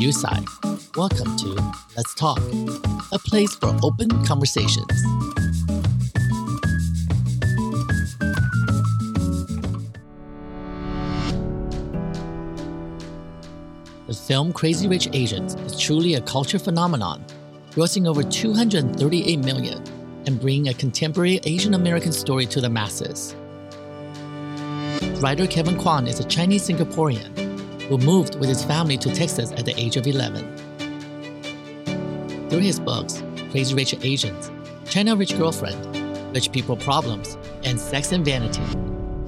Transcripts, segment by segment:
Yusai. Welcome to Let's Talk, a place for open conversations. The film Crazy Rich Asians is truly a culture phenomenon, grossing over 238 million and bringing a contemporary Asian American story to the masses. Writer Kevin Kwan is a Chinese Singaporean who moved with his family to Texas at the age of 11. Through his books, Crazy Rich Asians, China Rich Girlfriend, Rich People Problems, and Sex and Vanity,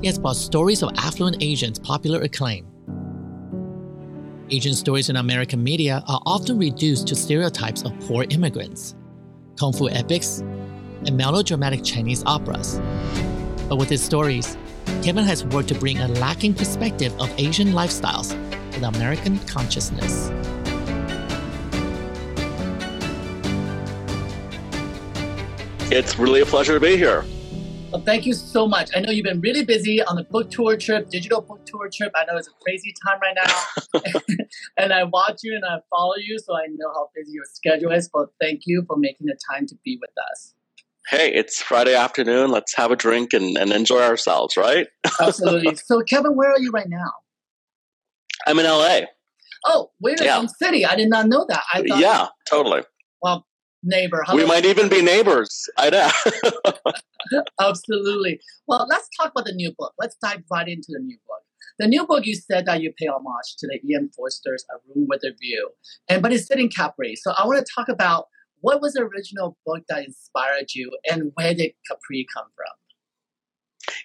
he has brought stories of affluent Asians popular acclaim. Asian stories in American media are often reduced to stereotypes of poor immigrants, kung fu epics, and melodramatic Chinese operas. But with his stories, Kevin has worked to bring a lacking perspective of Asian lifestyles to the American consciousness. It's really a pleasure to be here. Well, thank you so much. I know you've been really busy on the book tour trip, digital book tour trip. I know it's a crazy time right now. and I watch you and I follow you, so I know how busy your schedule is. But thank you for making the time to be with us. Hey, it's Friday afternoon. Let's have a drink and, and enjoy ourselves, right? Absolutely. So, Kevin, where are you right now? I'm in LA. Oh, we're in yeah. city. I did not know that. I thought, yeah, totally. Well, neighbor. Hello. We might even be neighbors. I know. Absolutely. Well, let's talk about the new book. Let's dive right into the new book. The new book, you said that you pay homage to the E.M. Forster's A Room with a View, and but it's set in Capri. So I want to talk about what was the original book that inspired you, and where did Capri come from?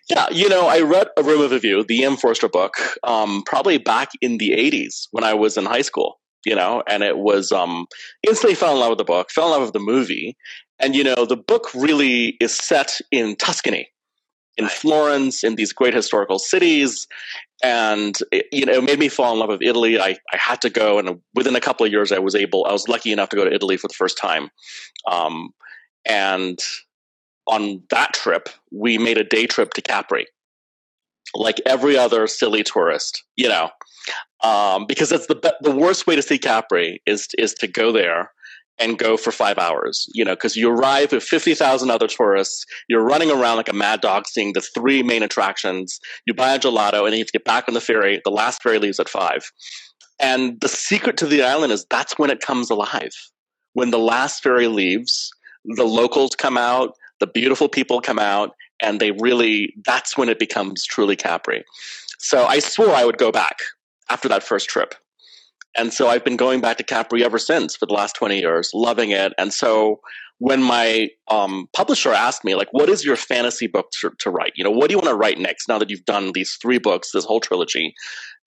Yeah, you know, I read A Room of View, the E.M. Forster book, um, probably back in the 80s when I was in high school you know, and it was um, instantly fell in love with the book, fell in love with the movie, and you know, the book really is set in Tuscany, in Florence, in these great historical cities, and it, you know, it made me fall in love with Italy. I, I had to go, and within a couple of years, I was able, I was lucky enough to go to Italy for the first time, um, and on that trip, we made a day trip to Capri, like every other silly tourist, you know um, because that's the the worst way to see Capri is is to go there and go for five hours. You know, because you arrive with fifty thousand other tourists, you're running around like a mad dog, seeing the three main attractions. You buy a gelato, and then you have to get back on the ferry. The last ferry leaves at five. And the secret to the island is that's when it comes alive. When the last ferry leaves, the locals come out, the beautiful people come out, and they really, that's when it becomes truly Capri. So I swore I would go back after that first trip. And so I've been going back to Capri ever since for the last 20 years, loving it. And so when my um, publisher asked me, like, what is your fantasy book to, to, write? You know, what do you want to write next now that you've done these three books, this whole trilogy?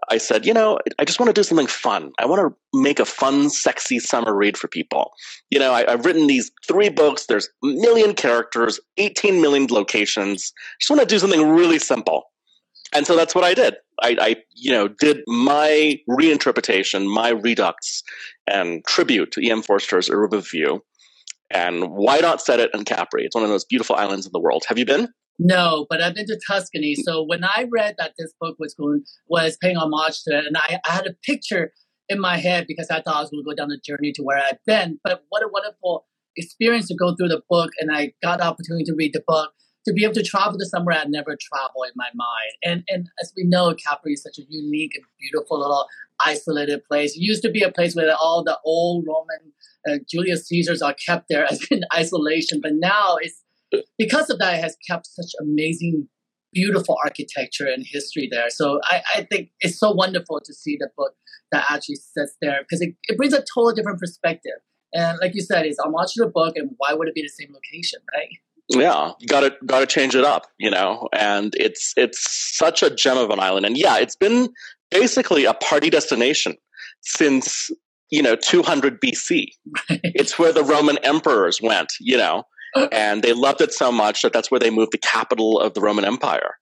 I said, you know, I just want to do something fun. I want to make a fun, sexy summer read for people. You know, I, have written these three books. There's a million characters, 18 million locations. I Just want to do something really simple and so that's what I did. I, I, you know, did my reinterpretation, my redux, and tribute to E.M. Forster's A Room with View. And why not set it in Capri? It's one of those beautiful islands in the world. Have you been? No, but I've been to Tuscany. So when I read that this book was going was paying homage to it, and I, I had a picture in my head because I thought I was going to go down the journey to where I'd been. But what a wonderful experience to go through the book, and I got the opportunity to read the book to be able to travel to somewhere I'd never traveled in my mind. And and as we know, Capri is such a unique and beautiful little isolated place. It used to be a place where all the old Roman uh, Julius Caesars are kept there as in isolation, but now it's because of that, it has kept such amazing, beautiful architecture and history there. So I, I think it's so wonderful to see the book that actually sits there because it, it brings a totally different perspective. And like you said, homage to the book, and why would it be the same location, right? Yeah. Gotta gotta change it up you know? And it's it's such a gem of an island. And yeah it's been basically a party destination since you know 200 bc it's where the roman emperors went you know? And they loved it so much that that's where they moved the capital of the roman empire.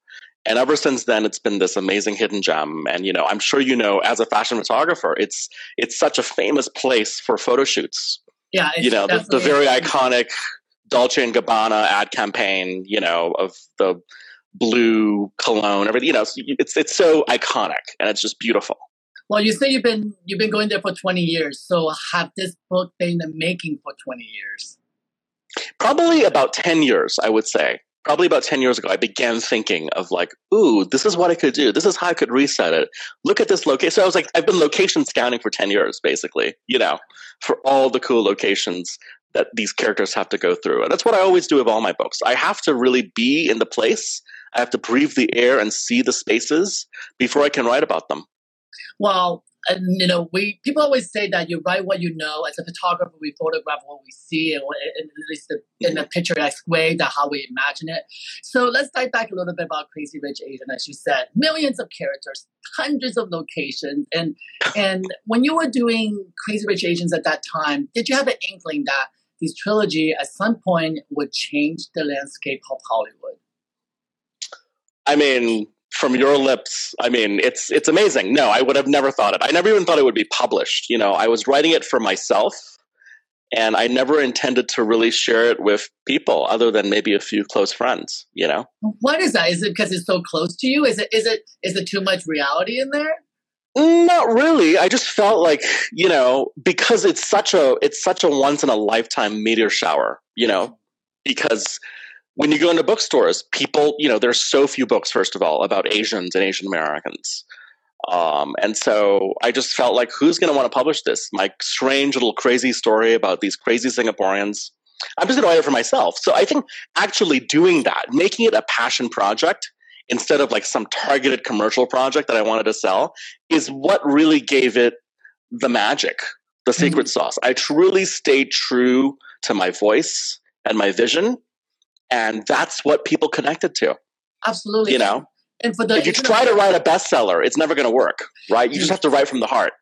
And ever since then it's been this amazing hidden gem. And you know i'm sure you know as a fashion photographer it's it's such a famous place for photo shoots. Yeah you know the, the very iconic Dolce and Gabbana ad campaign, you know, of the blue cologne, everything. You know, it's it's so iconic and it's just beautiful. Well, you say you've been you've been going there for 20 years. So have this book been in the making for 20 years? Probably about 10 years, I would say. Probably about 10 years ago, I began thinking of like, ooh, this is what I could do. This is how I could reset it. Look at this location. So I was like, I've been location scouting for 10 years, basically, you know, for all the cool locations that these characters have to go through. And that's what I always do with all my books. I have to really be in the place. I have to breathe the air and see the spaces before I can write about them. Well, and you know, we people always say that you write what you know. As a photographer, we photograph what we see, and at least the, in a mm-hmm. picturesque way, that how we imagine it. So let's dive back a little bit about Crazy Rich Asian. As you said, millions of characters, hundreds of locations, and and when you were doing Crazy Rich Asians at that time, did you have an inkling that this trilogy at some point would change the landscape of Hollywood? I mean, from your lips, I mean, it's it's amazing. No, I would have never thought it. I never even thought it would be published. You know, I was writing it for myself, and I never intended to really share it with people other than maybe a few close friends. You know, what is that? Is it because it's so close to you? Is it is it is it too much reality in there? Not really. I just felt like, you know, because it's such a it's such a once in a lifetime meteor shower, you know, because when you go into bookstores, people, you know, there's so few books first of all about Asians and Asian Americans. Um, and so I just felt like who's going to want to publish this? My strange little crazy story about these crazy Singaporeans. I'm just going to write it for myself. So I think actually doing that, making it a passion project, instead of like some targeted commercial project that I wanted to sell is what really gave it the magic, the mm-hmm. secret mm-hmm. sauce. I truly stayed true to my voice and my vision. And that's what people connected to. Absolutely. You know? And for the if you try to write a bestseller, it's never going to work, right? You just have to write from the heart.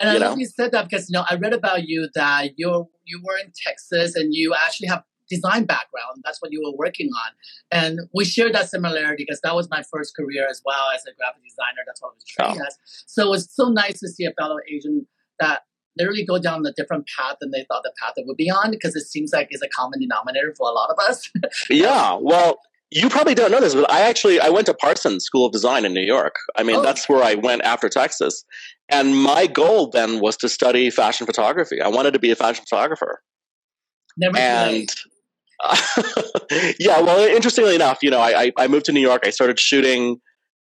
And I love you said that because you know I read about you that you you were in Texas and you actually have design background. That's what you were working on. And we shared that similarity because that was my first career as well as a graphic designer. That's what I was trained oh. as. So it's so nice to see a fellow Asian that literally go down a different path than they thought the path it would be on because it seems like it's a common denominator for a lot of us. yeah. Well, you probably don't know this, but I actually I went to Parsons School of Design in New York. I mean, oh. that's where I went after Texas. And my goal then was to study fashion photography. I wanted to be a fashion photographer. Never and yeah, well, interestingly enough, you know, I, I moved to New York. I started shooting,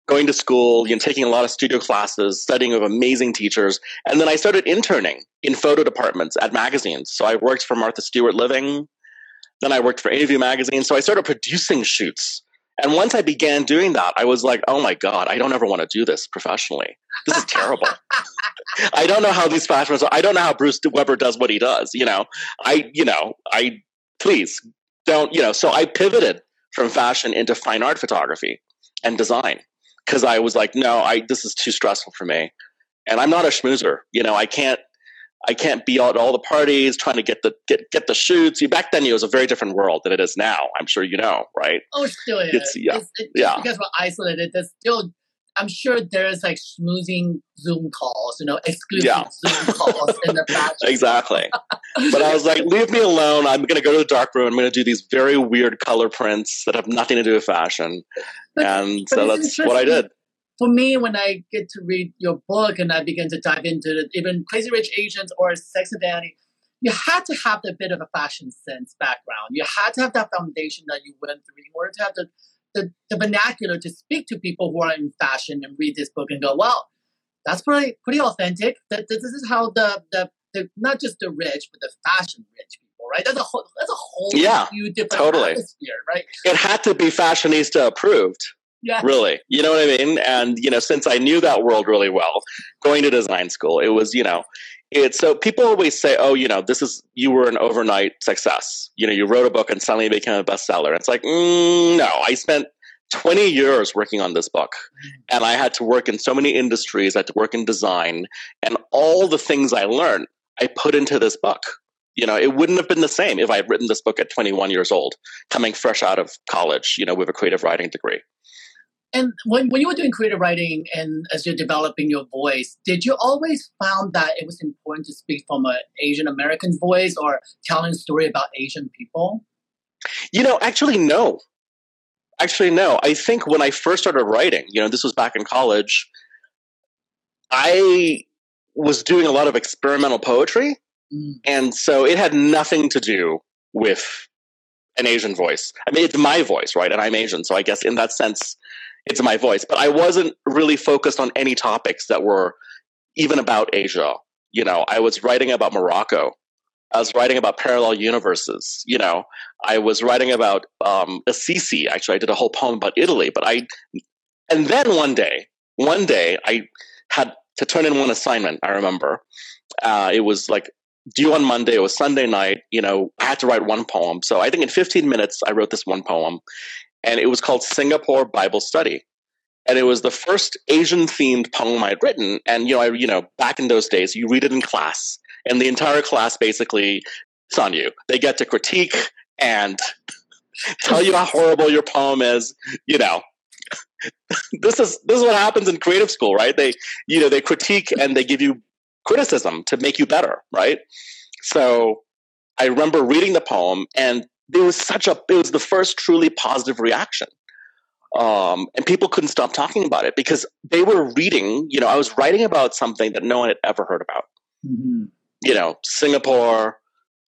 going to school, you know, taking a lot of studio classes, studying with amazing teachers, and then I started interning in photo departments at magazines. So I worked for Martha Stewart Living, then I worked for Interview magazine. So I started producing shoots. And once I began doing that, I was like, oh my God, I don't ever want to do this professionally. This is terrible. I don't know how these fashion I don't know how Bruce Weber does what he does. You know, I, you know, I, please don't, you know, so I pivoted from fashion into fine art photography and design because I was like, no, I this is too stressful for me, and I'm not a schmoozer. You know, I can't. I can't be at all the parties trying to get the get get the shoots. Back then, it was a very different world than it is now. I'm sure you know, right? Oh, still is. It's, yeah, it's, it's yeah. Because we're isolated, there's still I'm sure there's like schmoozing Zoom calls, you know, exclusive yeah. Zoom calls in the back. exactly. but I was like, leave me alone. I'm going to go to the dark room. I'm going to do these very weird color prints that have nothing to do with fashion. But, and but so that's what I did. For me, when I get to read your book and I begin to dive into it, even Crazy Rich Asians or Sex and Vanity, you had to have a bit of a fashion sense background. You had to have that foundation that you went through in order to have the the, the vernacular to speak to people who are in fashion and read this book and go, well, that's pretty pretty authentic. That this is how the, the the not just the rich, but the fashion rich people, right? That's a whole that's a whole yeah, different totally. atmosphere, right? It had to be fashionista approved. Yeah. Really. You know what I mean? And, you know, since I knew that world really well, going to design school, it was, you know, it's so people always say, oh, you know, this is, you were an overnight success. You know, you wrote a book and suddenly became a bestseller. It's like, mm, no, I spent 20 years working on this book and I had to work in so many industries. I had to work in design and all the things I learned, I put into this book. You know, it wouldn't have been the same if I had written this book at 21 years old, coming fresh out of college, you know, with a creative writing degree. And when, when you were doing creative writing and as you're developing your voice, did you always found that it was important to speak from an Asian American voice or telling a story about Asian people? You know, actually, no. Actually, no. I think when I first started writing, you know, this was back in college. I was doing a lot of experimental poetry, Mm. and so it had nothing to do with an Asian voice. I mean, it's my voice, right? And I'm Asian, so I guess in that sense, it's my voice. But I wasn't really focused on any topics that were even about Asia. You know, I was writing about Morocco. I was writing about parallel universes. You know, I was writing about um, Assisi. Actually, I did a whole poem about Italy. But I, and then one day, one day, I had to turn in one assignment. I remember uh, it was like due on Monday. It was Sunday night. You know, I had to write one poem. So I think in 15 minutes, I wrote this one poem, and it was called Singapore Bible Study. And it was the first Asian themed poem I'd written. And you know, I you know, back in those days, you read it in class, and the entire class basically it's on you. They get to critique and tell you how horrible your poem is. You know, this is this is what happens in creative school, right? They you know they critique and they give you criticism to make you better, right? So I remember reading the poem, and there was such a it was the first truly positive reaction. Um, and people couldn't stop talking about it because they were reading. You know, I was writing about something that no one had ever heard about. Mhm. You know, Singapore,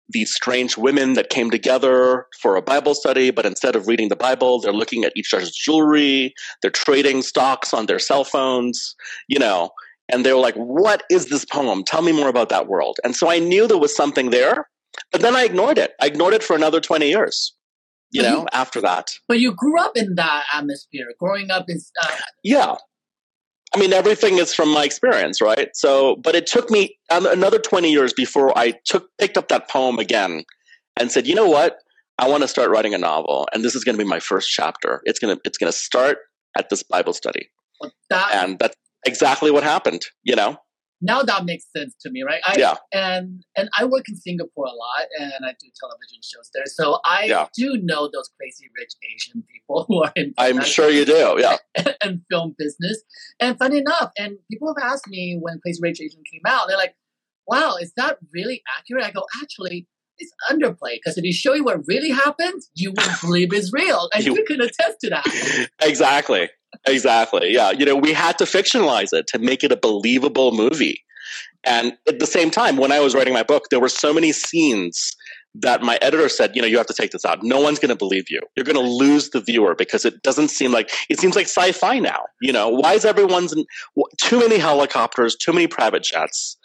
these strange women that came together for a Bible study, but instead of reading the Bible, they're looking at each other's jewelry, they're trading stocks on their cell phones, you know, and they were like, What is this poem? Tell me more about that world. And so I knew there was something there, but then I ignored it. I ignored it for another 20 years, you Mhm. know, after that. But you grew up in that atmosphere, growing up in. Uh, Yeah. I mean, everything is from my experience, right? So, but it took me another 20 years before I took, picked up that poem again and said, you know what? I want to start writing a novel and this is going to be my first chapter. It's going to, it's going to start at this Bible study. that And that's exactly what happened, you know? Now that makes sense to me, right? I, Yeah. And and I work in Singapore a lot, and I do television shows there, so I Yeah. do know those crazy rich Asian people who are in I'm sure you do. Yeah. and film business. And funny enough, and people have asked me when Crazy Rich Asian came out, they're like, "Wow, is that really accurate?" I go, "Actually." It's underplayed because if you show you what really happened, you wouldn't believe it's real, and You- you can attest to that. exactly. Exactly. Yeah. You know, we had to fictionalize it to make it a believable movie. And at the same time, when I was writing my book, there were so many scenes that my editor said, you know, you have to take this out. No one's going to believe you. You're going to lose the viewer because it doesn't seem like it seems like sci-fi now. You know, why is everyone's in, too many helicopters, too many private jets?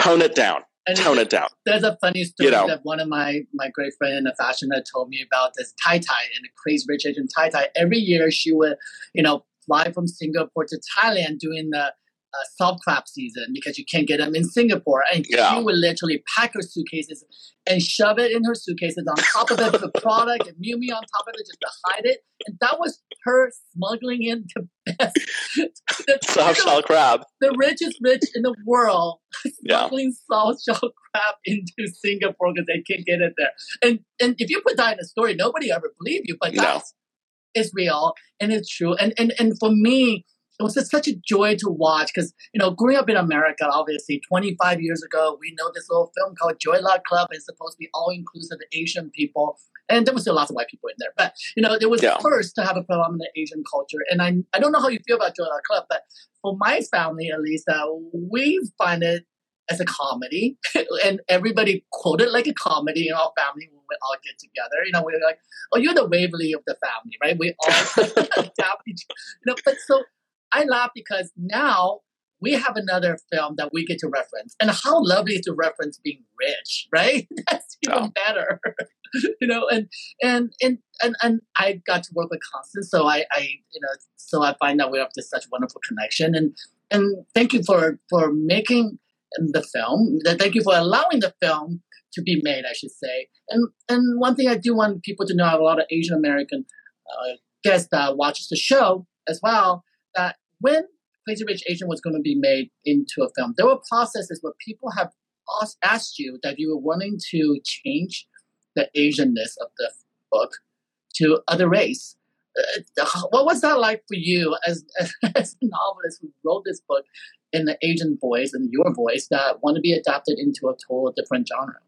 Tone it down. And Tone it down. There's a funny story You know. that one of my my great friend in the fashion that told me about this Tai Tai and the crazy rich Asian Tai Tai. Every year she would, you know, fly from Singapore to Thailand doing the uh, salt crab season because you can't get them in Singapore. And Yeah. she would literally pack her suitcases and shove it in her suitcases on top of it, the Prada and Miu on top of it just to hide it. And that was her smuggling in the best, the, Soft shell crab. the richest rich in the world Yeah. smuggling soft shell crab into Singapore because they can't get it there. And and if you put that in a story, nobody ever believe you. But No. that's it's real and it's true. And and and for me, it was just such a joy to watch because you know, growing up in America, obviously, 25 years ago, we know this little film called Joy Luck Club is supposed to be all inclusive of Asian people. And there was still lots of white people in there, but you know, it was Yeah. first to have a predominant Asian culture. And I, I don't know how you feel about Joy Luck Club, but for my family at least, uh, we find it as a comedy, and everybody quote it like a comedy in our family when we all get together. You know, we're like, "Oh, you're the Waverly of the family, right?" We all adapt each, you know. But so I laugh because now we have another film that we get to reference, and how lovely to reference being rich, right? That's even better, you know. And and and and and I got to work with Constance, so I, I you know, so I find that we have this such wonderful connection, and and thank you for for making the film. Thank you for allowing the film to be made, I should say. And and one thing I do want people to know, I have a lot of Asian American uh, guests that watches the show as well. When Crazy Rich Asian was going to be made into a film, there were processes where people have asked, you that you were wanting to change the Asianness of the book to other race. Uh, what was that like for you as, as a novelist who wrote this book in the Asian voice and your voice that want to be adapted into a total different genre?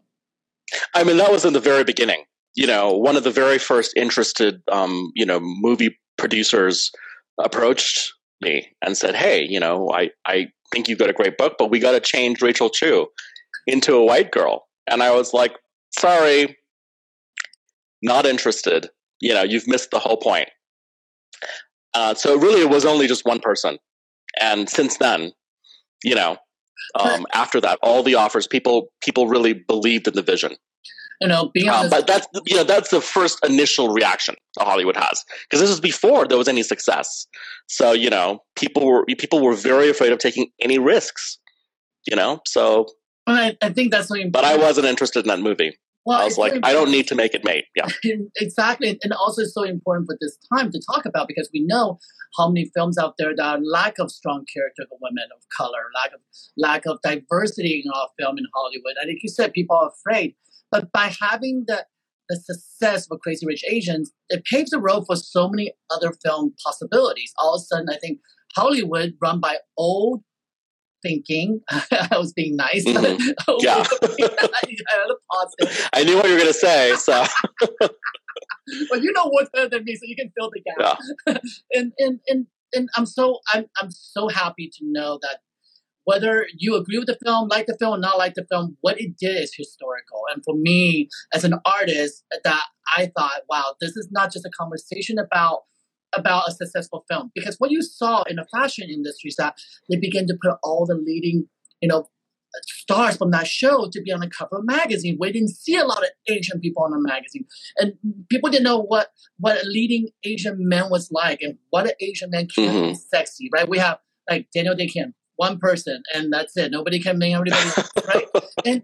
I mean, that was in the very beginning. You know, one of the very first interested, um, you know, movie producers approached me and said, "Hey, you know, I, I, think you've got a great book, but we got to change Rachel Chu into a white girl. And I was like, sorry, not interested. You know, you've missed the whole point. Uh, so really, it was only just one person. And since then, you know, um, after that, all the offers, people people really believed in the vision. You know, being um, but that's you know that's the first initial reaction Hollywood has because this was before there was any success. So you know, people were people were very afraid of taking any risks. You know, so. I, I think that's But I wasn't interested in that movie. Well, I was like, I don't need to make it mate. Yeah. exactly. And also it's so important for this time to talk about because we know how many films out there that are lack of strong character of women of color, lack of lack of diversity in our film in Hollywood. I think you said people are afraid. But by having the the success of Crazy Rich Asians, it paves the road for so many other film possibilities. All of a sudden, I think Hollywood, run by old thinking. I was being nice. Mm-hmm. Yeah. I knew what you were going to say. So. well, you know what's better than me, so you can fill the gap. Yeah. and, and, and, and I'm so I'm I'm so happy to know that whether you agree with the film, like the film, or not like the film, what it did is historical. And for me, as an artist, that I thought, wow, this is not just a conversation about about a successful film because what you saw in the fashion industry is that they began to put all the leading, you know, stars from that show to be on the cover of magazine. We didn't see a lot of Asian people on the magazine, and people didn't know what what a leading Asian man was like and what an Asian man can mm-hmm. be sexy. Right? We have like Daniel Dae Kim, one person, and that's it. Nobody can make everybody right. And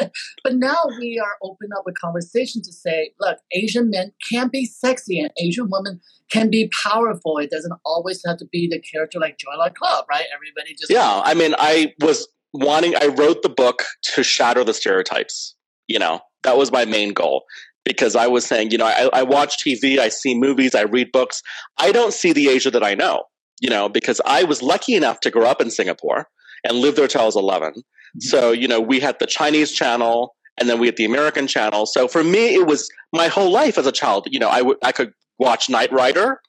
but now we are open up a conversation to say, look, Asian men can be sexy and Asian women can be powerful. It doesn't always have to be the character like Joy Luck Club, right? Everybody just Yeah, I mean I was wanting I wrote the book to shatter the stereotypes. You know, that was my main goal. Because I was saying, you know, I, I watch TV, I see movies, I read books. I don't see the Asia that I know, you know, because I was lucky enough to grow up in Singapore and live there till I was 11. Mm-hmm. So, you know, we had the Chinese channel and then we had the American channel. So for me, it was my whole life as a child. You know, I, w- I could watch Knight Rider,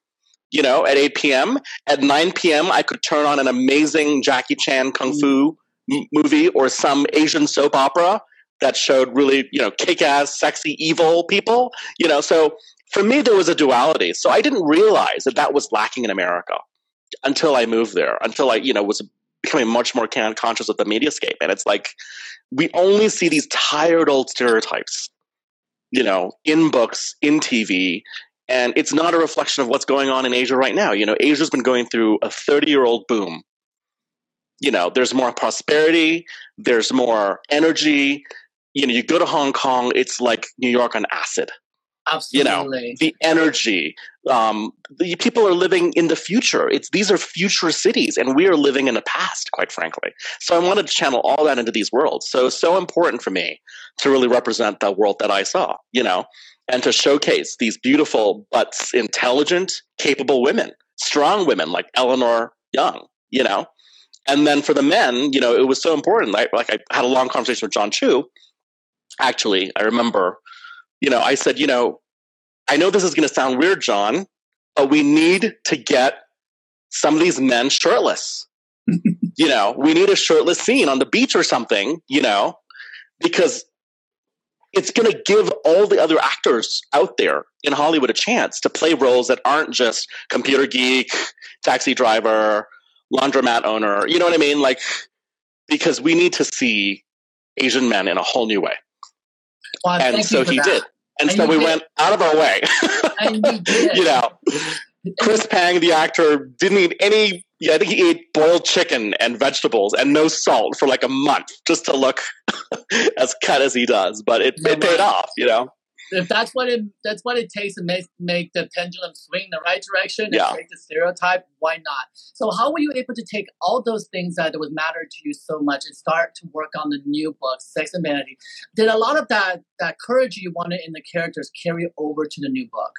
you know, at 8 p.m. At 9 p.m., I could turn on an amazing Jackie Chan kung fu m- movie or some Asian soap opera that showed really, you know, kick ass, sexy, evil people, you know. So for me, there was a duality. So I didn't realize that that was lacking in America until I moved there, until I, you know, was becoming much more conscious of the mediascape. And it's like, we only see these tired old stereotypes, you know, in books, in TV, and it's not a reflection of what's going on in Asia right now. You know, Asia's been going through a 30 year old boom. You know, there's more prosperity, there's more energy. You know, you go to Hong Kong, it's like New York on acid. Absolutely. You know, the energy. Um, the people are living in the future. It's these are future cities, and we are living in the past, quite frankly. So I wanted to channel all that into these worlds. So it's so important for me to really represent the world that I saw. You know, and to showcase these beautiful but intelligent, capable women, strong women like Eleanor Young, you know. And then for the men, you know, it was so important. Like, like I had a long conversation with Jon Chu. Actually, I remember, you know, I said, you know, I know this is going to sound weird, Jon, but we need to get some of these men shirtless. you know, we need a shirtless scene on the beach or something, you know, because it's going to give all the other actors out there in Hollywood a chance to play roles that aren't just computer geek, taxi driver, laundromat owner. You know what I mean? Like, because we need to see Asian men in a whole new way. Well, and so he that. did. And, and so we did. went out of our way. you, you know, Chris Pang, the actor, didn't eat any yeah, I think he ate boiled chicken and vegetables and no salt for like a month just to look as cut as he does. But it, it paid off, you know. If that's what it that's what it takes to make make the pendulum swing in the right direction and break the stereotype, why not? So how were you able to take all those things that would matter to you so much and start to work on the new book, Sex and Vanity? Did a lot of that that courage you wanted in the characters carry over to the new book?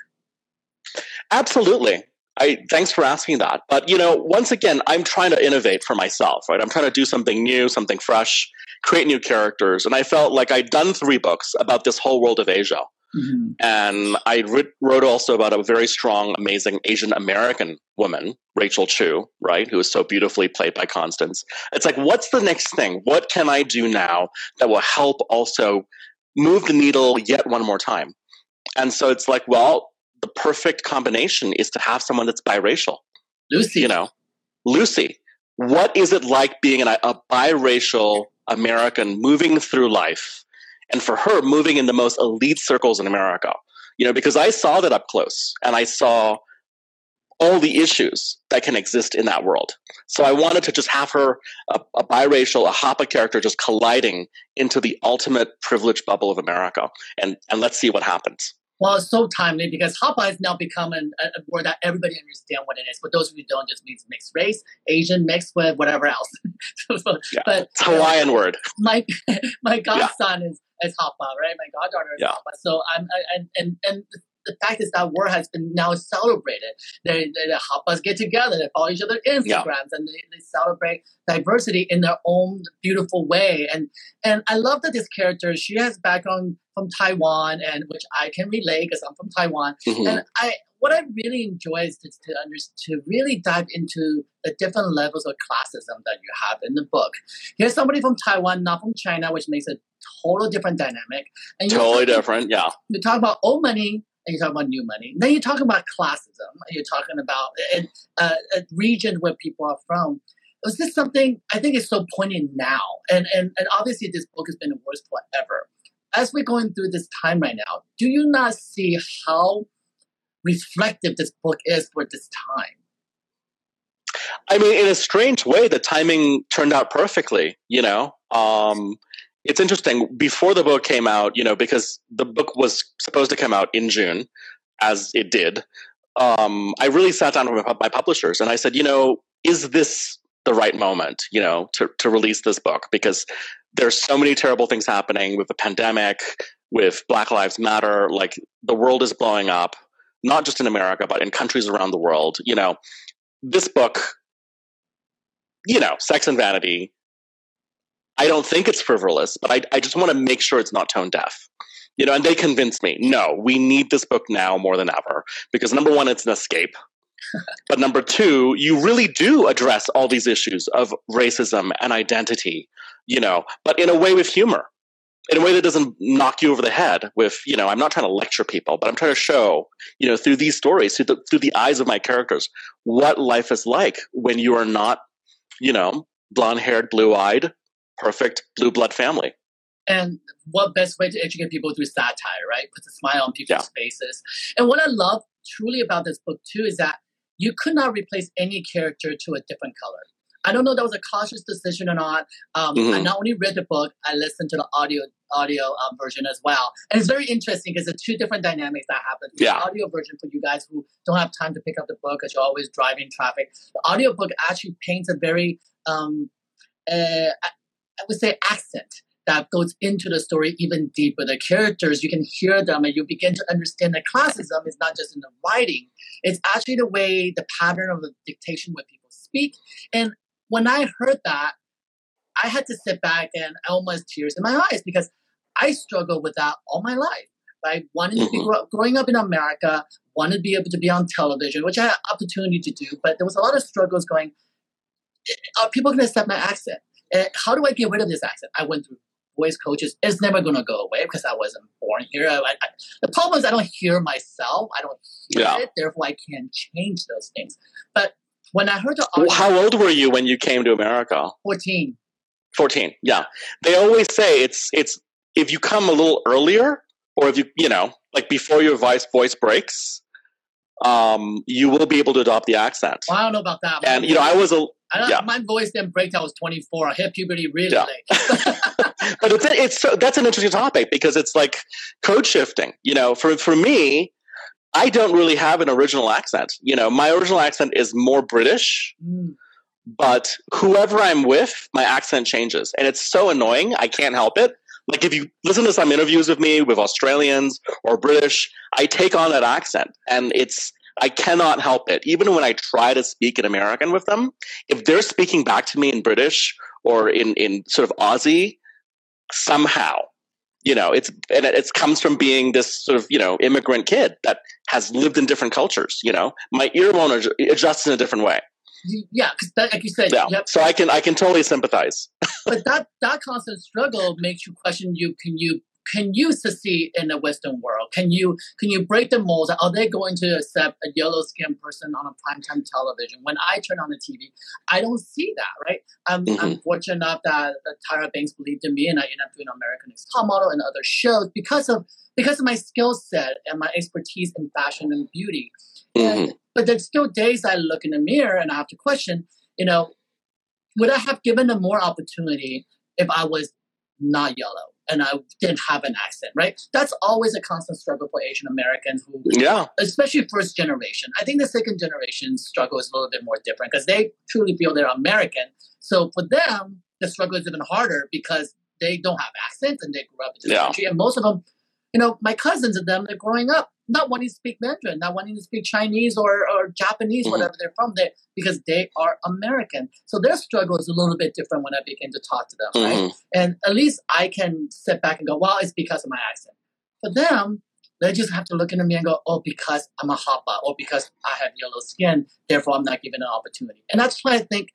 Absolutely. I thanks for asking that. But you know, once again, I'm trying to innovate for myself, right? I'm trying to do something new, something fresh, create new characters. And I felt like I'd done three books about this whole world of Asia. Mm-hmm. And I wrote also about a very strong, amazing Asian American woman, Rachel Chu, right, who is so beautifully played by Constance. It's like, what's the next thing? What can I do now that will help also move the needle yet one more time? And so it's like, well, the perfect combination is to have someone that's biracial. Lucy. You know, Lucy. What is it like being an, a biracial American moving through life? And for her, moving in the most elite circles in America. You know, because I saw that up close and I saw all the issues that can exist in that world. So I wanted to just have her, a, a, biracial, a Hapa character, just colliding into the ultimate privileged bubble of America. And, and let's see what happens. Well, it's so timely because Hapa has now become an, a word that everybody understands what it is. But those of you who don't, just means mixed race, Asian mixed with whatever else. so, yeah. But it's Hawaiian uh, word. My my godson yeah. is is Hapa, right? My goddaughter is yeah. Hapa. So I'm I, and and and the fact is that word has been now celebrated. They, they, the Hapas get together, they follow each other Instagrams, yeah. and they, they celebrate diversity in their own beautiful way. And and I love that this character she has background from Taiwan, and which I can relate because I'm from Taiwan. Mm-hmm. And I what I really enjoy is to to, under, to really dive into the different levels of classism that you have in the book. Here's somebody from Taiwan, not from China, which makes a total different dynamic. And totally different, yeah. You talk about old money and you talk about new money. Then you talk about classism. And you're talking about a, a, uh, a region where people are from. Was this something I think is so poignant now? And, and and obviously this book has been worse forever. As we're going through this time right now, do you not see how reflective this book is for this time? I mean, in a strange way, the timing turned out perfectly. You know, um, it's interesting. Before the book came out, you know, because the book was supposed to come out in June, as it did, um, I really sat down with my publishers and I said, you know, is this the right moment, you know, to, to release this book? Because there's so many terrible things happening with the pandemic, with Black Lives Matter. Like the world is blowing up, not just in America, but in countries around the world. You know, this book, you know, Sex and Vanity I don't think it's frivolous, but I, I just want to make sure it's not tone deaf. You know, and they convinced me, no, we need this book now more than ever. Because number one, it's an escape. but number two, you really do address all these issues of racism and identity, you know, but in a way with humor, in a way that doesn't knock you over the head with, you know, I'm not trying to lecture people, but I'm trying to show, you know, through these stories, through the, through the eyes of my characters, what life is like when you are not, you know, blonde haired, blue eyed, perfect blue blood family. And what best way to educate people through satire, right? Puts a smile on people's yeah. faces. And what I love truly about this book too is that you could not replace any character to a different color. I don't know that was a conscious decision or not. Um, mm-hmm. I not only read the book, I listened to the audio audio um, version as well, and it's very interesting because it's two different dynamics that happen. The yeah. audio version for you guys who don't have time to pick up the book because you're always driving traffic. The audio book actually paints a very um, uh, I would say, accent that goes into the story even deeper. The characters, you can hear them and you begin to understand that classism is not just in the writing, it's actually the way, the pattern of the dictation where people speak. And when I heard that, I had to sit back and almost tears in my eyes because I struggled with that all my life. Right, wanting to be mm-hmm. growing up in America, wanted to be able to be on television, which I had opportunity to do, but there was a lot of struggles going. Are people going to accept my accent? And how do I get rid of this accent? I went through voice coaches. It's never going to go away because I wasn't born here. I, I, the problem is I don't hear myself. I don't hear yeah. it. Therefore, I can't change those things. But when I heard the audio, how old were you when you came to America? Fourteen. Fourteen. Yeah, they always say it's it's if you come a little earlier, or if you you know like before your voice voice breaks, um, you will be able to adopt the accent. Well, I don't know about that. And you know, I was a yeah. my voice didn't break till I was 24. I hit puberty really yeah. late. but it's it's so, that's an interesting topic because it's like code shifting. You know, for for me, I don't really have an original accent. You know, my original accent is more British. Mm. But whoever I'm with, my accent changes. And it's so annoying. I can't help it. Like if you listen to some interviews with me with Australians or British, I take on that accent and it's I cannot help it. Even when I try to speak in American with them, if they're speaking back to me in British or in, in sort of Aussie, somehow You know, it's and it, it comes from being this sort of you know immigrant kid that has lived in different cultures. You know, my ear won't adjust in a different way. Yeah, because like you said, yeah. You so I can I can totally sympathize. but that that constant struggle makes you question: you can you can you succeed in the Western world? Can you can you break the molds? Are they going to accept a yellow skinned person on a primetime television? When I turn on the TV, I don't see that, right? I'm, mm-hmm. I'm fortunate enough that, that Tyra Banks believed in me, and I ended up doing American Next Top Model and other shows because of because of my skill set and my expertise in fashion and beauty. Mm-hmm. And, but there's still days I look in the mirror and I have to question, you know, would I have given them more opportunity if I was not yellow? And I didn't have an accent, right? That's always a constant struggle for Asian Americans who, yeah, especially first generation. I think the second generation struggle is a little bit more different because they truly feel they're American. So for them, the struggle is even harder because they don't have accents and they grew up in this yeah. country, and most of them, you know, my cousins and them, they're growing up not wanting to speak Mandarin, not wanting to speak Chinese or, or Japanese, mm-hmm. whatever they're from there, because they are American. So their struggle is a little bit different when I begin to talk to them, mm-hmm. right? And at least I can sit back and go, well, it's because of my accent. For them, they just have to look at me and go, oh, because I'm a hapa or because I have yellow skin, therefore I'm not given an opportunity. And that's why I think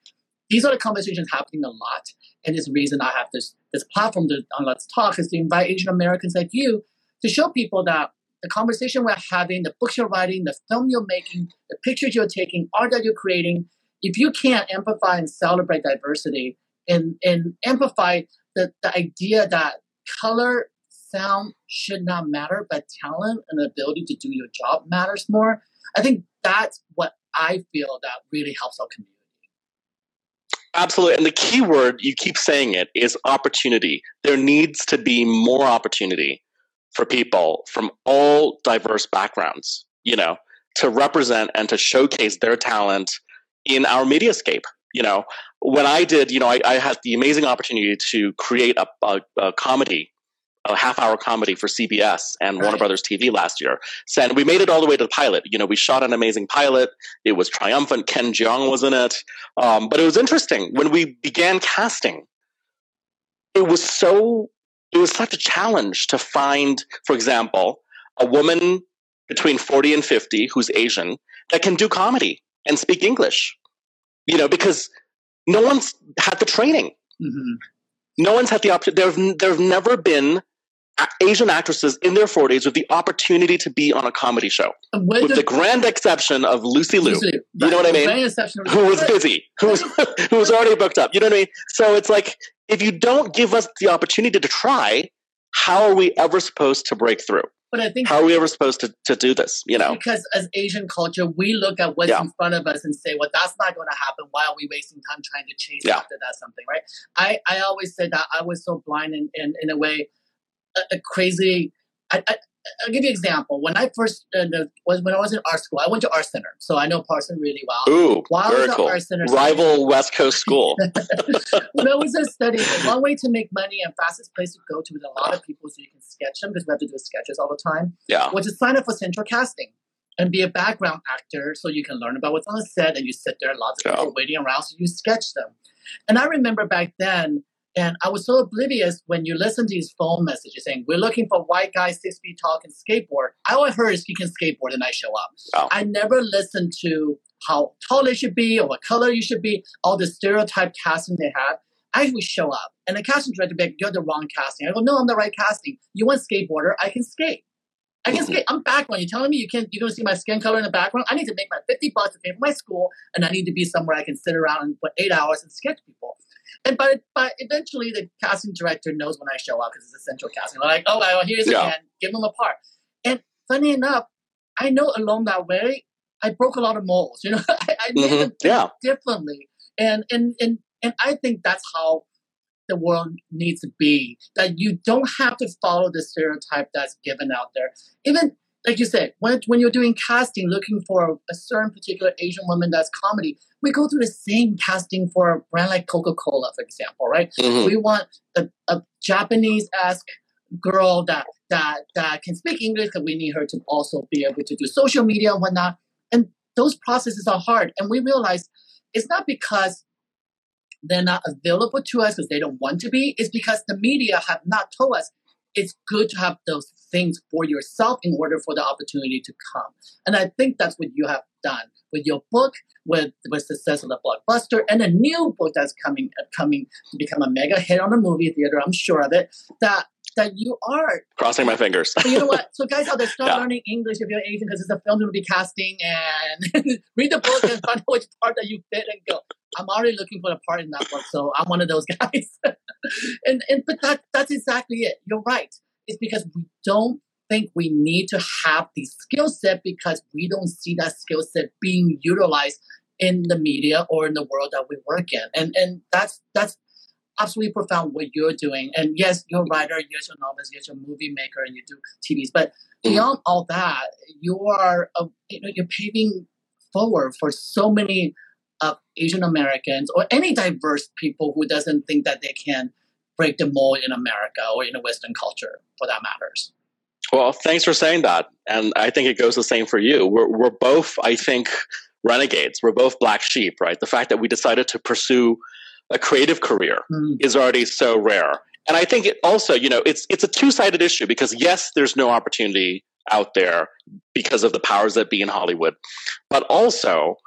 these are the conversations happening a lot. And it's the reason I have this this platform to, on Let's Talk is to invite Asian Americans like you to show people that the conversation we're having, the books you're writing, the film you're making, the pictures you're taking, art that you're creating, if you can't amplify and celebrate diversity and, and amplify the, the idea that color, sound should not matter, but talent and the ability to do your job matters more, I think that's what I feel that really helps our community. Absolutely. And the key word, you keep saying it, is opportunity. There needs to be more opportunity for people from all diverse backgrounds, you know, to represent and to showcase their talent in our mediascape. You know, when I did, you know, I, I had the amazing opportunity to create a, a, a comedy a half hour comedy for CBS and right. Warner Brothers TV last year. So, and we made it all the way to the pilot. You know, we shot an amazing pilot. It was triumphant. Ken Jeong was in it. Um, but it was interesting. When we began casting, it was so it was such a challenge to find, for example, a woman between 40 and 50 who's Asian that can do comedy and speak English. You know, because no one's had the training. Mm-hmm. No one's had the opportunity. There have never been Asian actresses in their 40s with the opportunity to be on a comedy show. With the, the grand exception of Lucy Liu. Lucy, you know what I mean? Who was busy, who was, who was already booked up. You know what I mean? So it's like, if you don't give us the opportunity to try, how are we ever supposed to break through? But I think how are we ever supposed to, to do this? You know, because as Asian culture, we look at what's yeah. in front of us and say, "Well, that's not going to happen. Why are we wasting time trying to chase yeah. after that something?" Right? I I always said that I was so blind in in, in a way, a, a crazy. I, I, I'll give you an example. When I first uh, was when I was in art school, I went to art center, so I know Parsons really well. Ooh, While very cool. Art center, Rival West Coast school. when I was a study, one way to make money and fastest place to go to with a lot of people so you can sketch them because we have to do sketches all the time. Yeah, was to sign up for central casting and be a background actor so you can learn about what's on the set and you sit there, lots of yeah. people waiting around, so you sketch them. And I remember back then and I was so oblivious when you listen to these phone messages saying, We're looking for white guys six feet tall can skateboard. I always heard is you can skateboard and I show up. Oh. I never listened to how tall they should be or what color you should be, all the stereotype casting they have. I would show up and the casting director would be like, You're the wrong casting. I go, No, I'm the right casting. You want skateboarder, I can skate. I can mm-hmm. skate. I'm background. You're telling me you can't you're gonna see my skin color in the background? I need to make my 50 bucks to pay for my school and I need to be somewhere I can sit around and put eight hours and sketch people. And but but eventually the casting director knows when I show up because it's central casting. They're like, oh well, here's yeah. again, give them a part. And funny enough, I know along that way, I broke a lot of molds. You know, I, I mm-hmm. them yeah. differently, and and and and I think that's how the world needs to be. That you don't have to follow the stereotype that's given out there. Even like you said, when, when you're doing casting, looking for a, certain particular Asian woman that's comedy, we go through the same casting for a brand like Coca Cola, for example, right? Mm-hmm. We want a, a Japanese esque girl that that that can speak English because we need her to also be able to do social media and whatnot. And those processes are hard. And we realize it's not because they're not available to us because they don't want to be, it's because the media have not told us it's good to have those things for yourself in order for the opportunity to come. And I think that's what you have done with your book, with the success of the blockbuster, and a new book that's coming uh, coming to become a mega hit on the movie theater. I'm sure of it. That that you are crossing my fingers. but you know what? So guys out there, start yeah. learning English if you're Asian because it's a film you'll be casting and read the book and find out which part that you fit and go. I'm already looking for a part in that book, so I'm one of those guys. and and but that that's exactly it. You're right. It's because we don't think we need to have the skill set because we don't see that skill set being utilized in the media or in the world that we work in. And and that's that's absolutely profound what you're doing. And yes, you're a writer, yes, you're a novelist, yes, you're a movie maker, and you do TVs. But mm. beyond all that, you are a, you know you're paving forward for so many of Asian Americans or any diverse people who doesn't think that they can break the mold in America or in a Western culture, for that matters. Well, thanks for saying that, and I think it goes the same for you. We're we're both, I think, renegades. We're both black sheep, right? The fact that we decided to pursue a creative career mm. is already so rare. And I think it also, you know, it's it's a two-sided issue because yes, there's no opportunity out there because of the powers that be in Hollywood. But also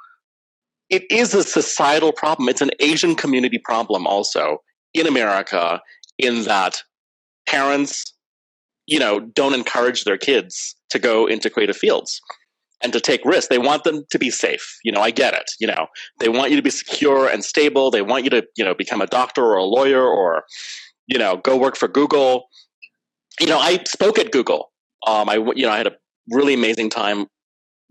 it is a societal problem. It's an Asian community problem also in America in that parents, you know, don't encourage their kids to go into creative fields and to take risks. They want them to be safe. You know, I get it. You know, they want you to be secure and stable. They want you to, you know, become a doctor or a lawyer or, you know, go work for Google. You know, I spoke at Google. Um, I, you know, I had a really amazing time.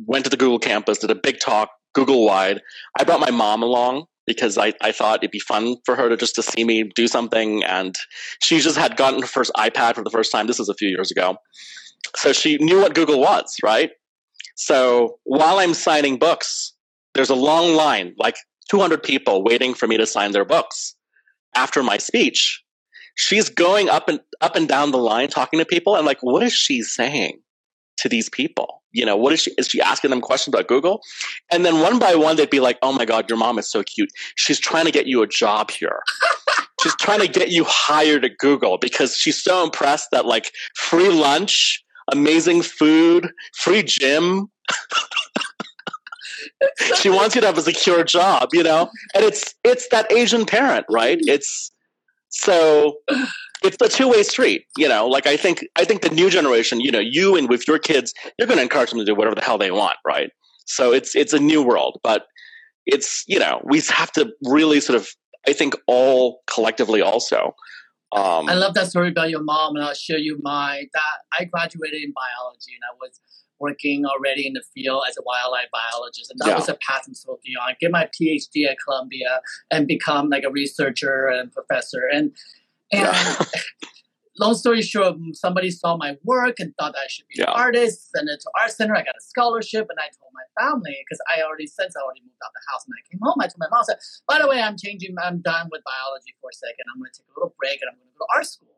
Went to the Google campus, did a big talk, Google wide. I brought my mom along because I, I thought it'd be fun for her to just to see me do something. And she just had gotten her first iPad for the first time. This was a few years ago. So she knew what Google was, right? So while I'm signing books, there's a long line, like 200 people waiting for me to sign their books. After my speech, she's going up and up and down the line talking to people. and like, what is she saying to these people? You know, what is she? Is she asking them questions about Google? And then one by one, they'd be like, "Oh my God, your mom is so cute. She's trying to get you a job here. she's trying to get you hired at Google because she's so impressed that like free lunch amazing food, free gym. she wants you to have a secure job, you know? And it's it's that Asian parent, right? It's so it's a two-way street, you know. Like I think I think the new generation, you know, you and with your kids, you're going to encourage them to do whatever the hell they want, right? So it's it's a new world, but it's you know we have to really sort of I think all collectively also um, I love that story about your mom, and I'll show you my that I graduated in biology, and I was working already in the field as a wildlife biologist, and that yeah. was a path I'm supposed on. Get my PhD at Columbia and become like a researcher and professor, and and yeah. long story short, somebody saw my work and thought I should be yeah. an artist. sent it to art center. I got a scholarship, and I told my family because I already since I already moved out the house and I came home. I told my mom, I said, "By the way, I'm changing. I'm done with biology for a second. I'm going to take a little break and I'm going to go to art school."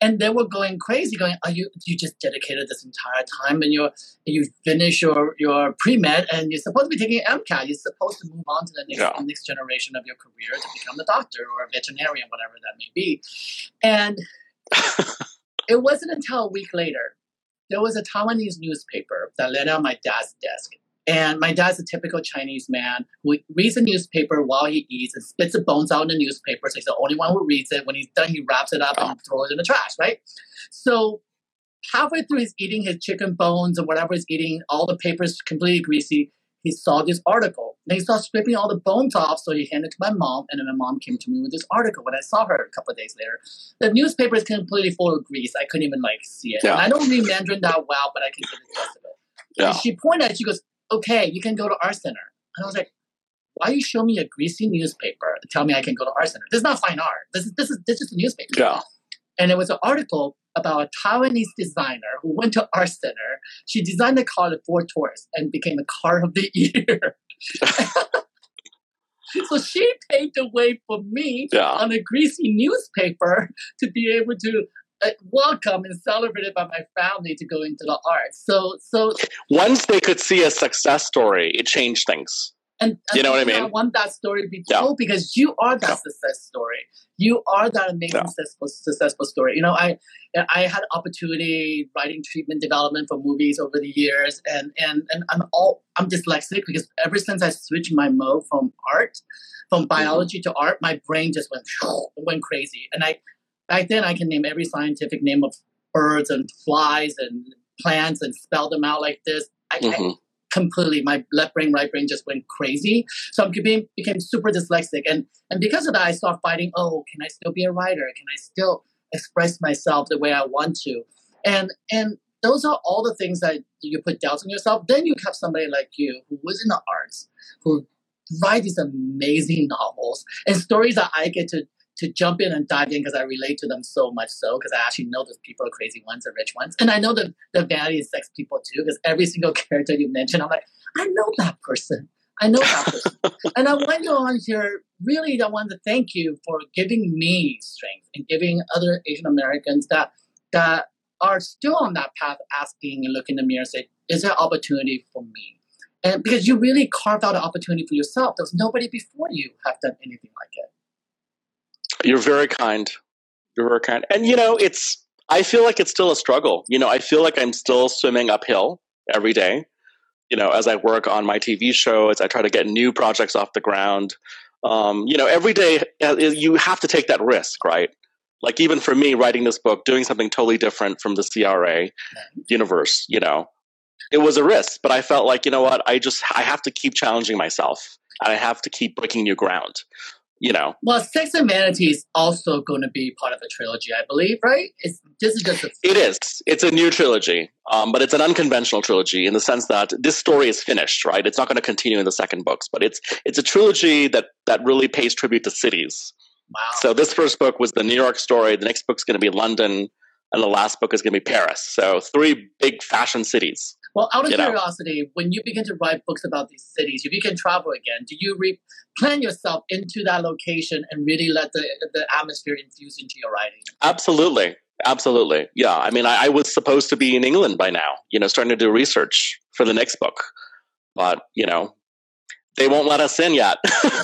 And they were going crazy, going, "Are you? You just dedicated this entire time, and you're you finish your your pre med, and you're supposed to be taking MCAT. You're supposed to move on to the next yeah. next generation of your career to become a doctor or a veterinarian, whatever that may be." And it wasn't until a week later, there was a Taiwanese newspaper that landed on my dad's desk. And my dad's a typical Chinese man who reads the newspaper while he eats and spits the bones out in the newspaper. So he's the only one who reads it. When he's done, he wraps it up and throws it in the trash, right? So halfway through he's eating his chicken bones or whatever he's eating, all the paper's completely greasy he saw this article. And he started scraping all the bones off, so he handed it to my mom, and then my mom came to me with this article when I saw her a couple of days later. The newspaper is completely full of grease. I couldn't even like see it. Yeah. And I don't read Mandarin that well, but I can get the gist of it. Yeah. And she pointed at it, she goes, Okay, you can go to Art Center. And I was like, why you show me a greasy newspaper to tell me I can go to art center? This is not fine art. This is this is this is a newspaper. Yeah. And it was an article about a Taiwanese designer who went to Art Center. She designed a car, the Ford Taurus, and became a car of the year. so she paved the way for me yeah. on a greasy newspaper to be able to uh, welcome and celebrated by my family to go into the arts. So, so once they could see a success story, it changed things. And, and you know what I mean? I want that story to be told yeah. because you are that yeah. success story. You are that amazing yeah. successful successful story. You know, I I had opportunity writing treatment development for movies over the years, and and and I'm all I'm dyslexic because ever since I switched my mode from art, from mm-hmm. biology mm-hmm. to art, my brain just went went crazy. And I back then I can name every scientific name of birds and flies and plants and spell them out like this. I, mm-hmm. I completely my left brain, right brain just went crazy. So I became became super dyslexic, and and because of that, I started fighting. Oh, can I still be a writer? Can I still express myself the way I want to? And and those are all the things that you put doubts on yourself. Then you have somebody like you who was in the arts, who write these amazing novels and stories that I get to to jump in and dive in because I relate to them so much so because I actually know those people are crazy ones and rich ones. And I know the, the vanity and sex people too because every single character you mentioned, I'm like, I know that person. I know that person. and I want you on here, really, I want to thank you for giving me strength and giving other Asian Americans that that are still on that path asking and looking in the mirror and say, is there opportunity for me? And because you really carved out an opportunity for yourself. There's nobody before you have done anything like it. You're very kind. You're very kind. And you know, it's I feel like it's still a struggle. You know, I feel like I'm still swimming uphill every day. You know, as I work on my TV show, as I try to get new projects off the ground. Um, you know, every day uh, you have to take that risk, right? Like even for me, writing this book, doing something totally different from the CRA universe, you know, it was a risk. But I felt like, you know what, I just I have to keep challenging myself, and I have to keep breaking new ground you know. Well, Sex and Vanity is also going to be part of the trilogy, I believe, right? It's this is just a- it is. It's a new trilogy, um, but it's an unconventional trilogy in the sense that this story is finished, right? It's not going to continue in the second books, but it's it's a trilogy that that really pays tribute to cities. Wow. So this first book was the New York story. The next book is going to be London, and the last book is going to be Paris. So three big fashion cities. Well, out of curiosity, know. when you begin to write books about these cities, if you can travel again, do you re- plan yourself into that location and really let the, the atmosphere infuse into your writing? Absolutely. Absolutely. Yeah. I mean, I, I was supposed to be in England by now, you know, starting to do research for the next book. But, you know, they won't let us in yet.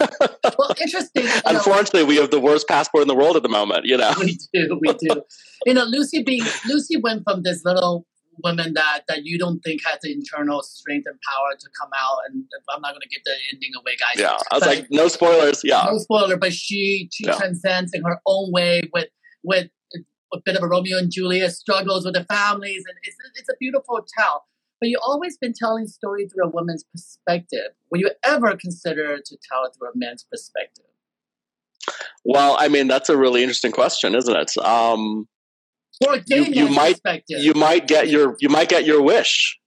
well, interesting. Unfortunately, know, we have the worst passport in the world at the moment. You know, we do, we do. you know, Lucy being Lucy went from this little women that that you don't think has the internal strength and power to come out. And I'm not going to give the ending away, guys. Yeah, I was but, like, no spoilers. Yeah, no spoiler. But she she yeah. transcends in her own way with with a bit of a Romeo and Juliet struggles with the families, and it's it's a beautiful tale. But you've always been telling story through a woman's perspective. Will you ever consider to tell it through a man's perspective? Well, I mean, that's a really interesting question, isn't it? Um, you, you might you might get your you might get your wish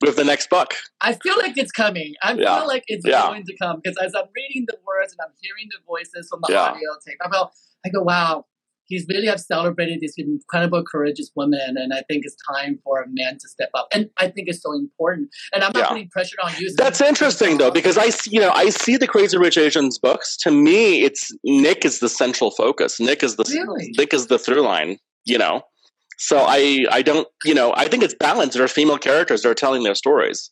with the next book. I feel like it's coming. I yeah. feel like it's yeah. going to come because as I'm reading the words and I'm hearing the voices from the yeah. audio tape, I feel I go, wow, he's really have celebrated this incredible, courageous woman, and I think it's time for a man to step up. And I think it's so important. And I'm not putting pressure on you. That's interesting though, because I see, you know, I see the Crazy Rich Asians books. To me, it's Nick is the central focus. Nick is the really? Nick is the through line you know? So i i don't you know i think it's balanced. There are female characters that are telling their stories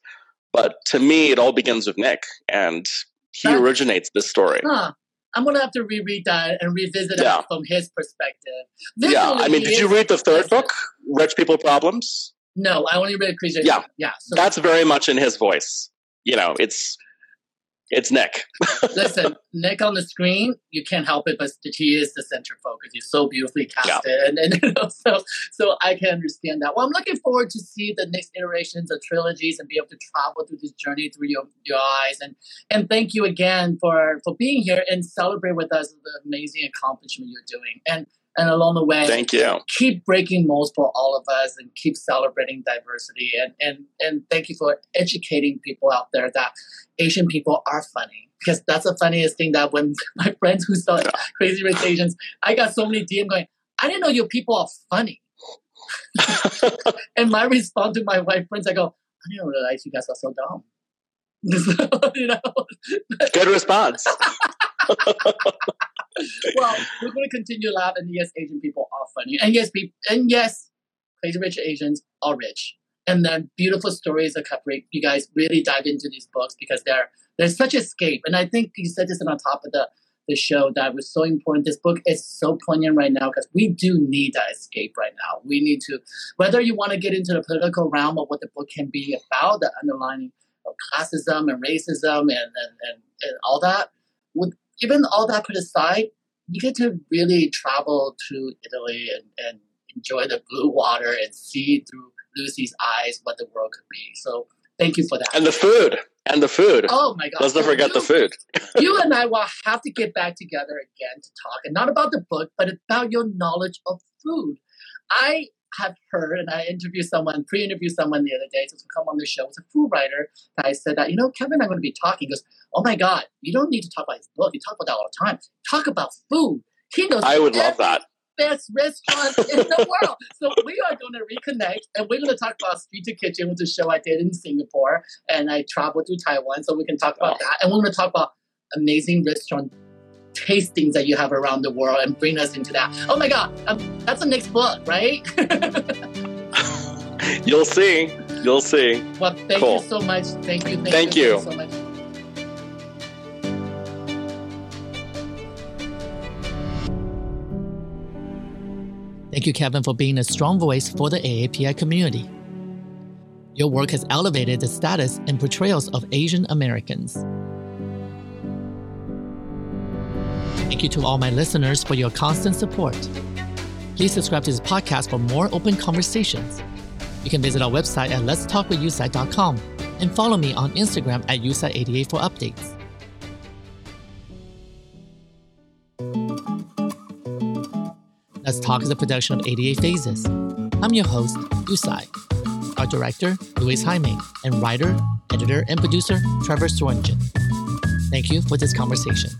but to me it all begins with nick and he originates this story. Huh. i'm gonna have to reread that and revisit yeah. it from his perspective. Visually, yeah i mean did you read the third book rich people problems? No i only read creature yeah. Yeah so. that's very much in his voice. You know it's it's Nick. Listen, Nick on the screen, you can't help it, but he is the center focus. He's so beautifully casted, yeah. and, and you know, so so I can understand that. Well, I'm looking forward to see the next iterations of trilogies and be able to travel through this journey through your, your eyes. And and thank you again for for being here and celebrate with us the amazing accomplishment you're doing. And and along the way thank you. keep breaking molds for all of us and keep celebrating diversity. And and and thank you for educating people out there that asian people are funny. Because that's the funniest thing that when my friends who saw yeah. crazy rich asians i got so many dm going i didn't know your people are funny. And my response to my white friends i go i didn't realize you guys are so dumb. You know? Good response well, we're going to continue laugh, and yes, Asian people are funny, and yes, be, and yes, crazy rich Asians are rich, and then beautiful stories are covered. You guys really dive into these books because they're there's such escape. And I think you said this on top of the the show that was so important. This book is so poignant right now because we do need that escape right now. We need to, whether you want to get into the political realm of what the book can be about, the underlining of classism and racism and, and, and, and all that, even all that put aside, you get to really travel to Italy and, and enjoy the blue water and see through Lucy's eyes what the world could be. So thank you for that. And the food. And the food. Oh my god! Let's not forget you, the food. you and I will have to get back together again to talk, and not about the book, but about your knowledge of food. I have heard, and I interviewed someone, pre-interviewed someone the other day So to come on the show. It's a food writer. That I said that you know, Kevin, I'm going to be talking. He goes, "Oh my god, you don't need to talk about his book. You talk about that all the time. Talk about food. He knows. I would love that best restaurant in the world. So we are going to reconnect and we're going to talk about Street to Kitchen, which is a show I did in Singapore. And I traveled through Taiwan, so we can talk about that. And we're going to talk about amazing restaurant tastings that you have around the world and bring us into that. Oh my God, um, that's the next book, right? You'll see. You'll see. Well, thank cool. you so much. Thank you. Thank, thank you. you so much. Thank you, Kevin, for being a strong voice for the AAPI community. Your work has elevated the status and portrayals of Asian Americans. Thank you to all my listeners for your constant support. Please subscribe to this podcast for more open conversations. You can visit our website at letstalkwithyutsai.com and follow me on Instagram at yutsai88 for updates. Let's Talk is a production of 88 Phases. I'm your host, Yu Tsai. Our director, Luis Jaime, and writer, editor, and producer, Trevor Swearingen. Thank you for this conversation.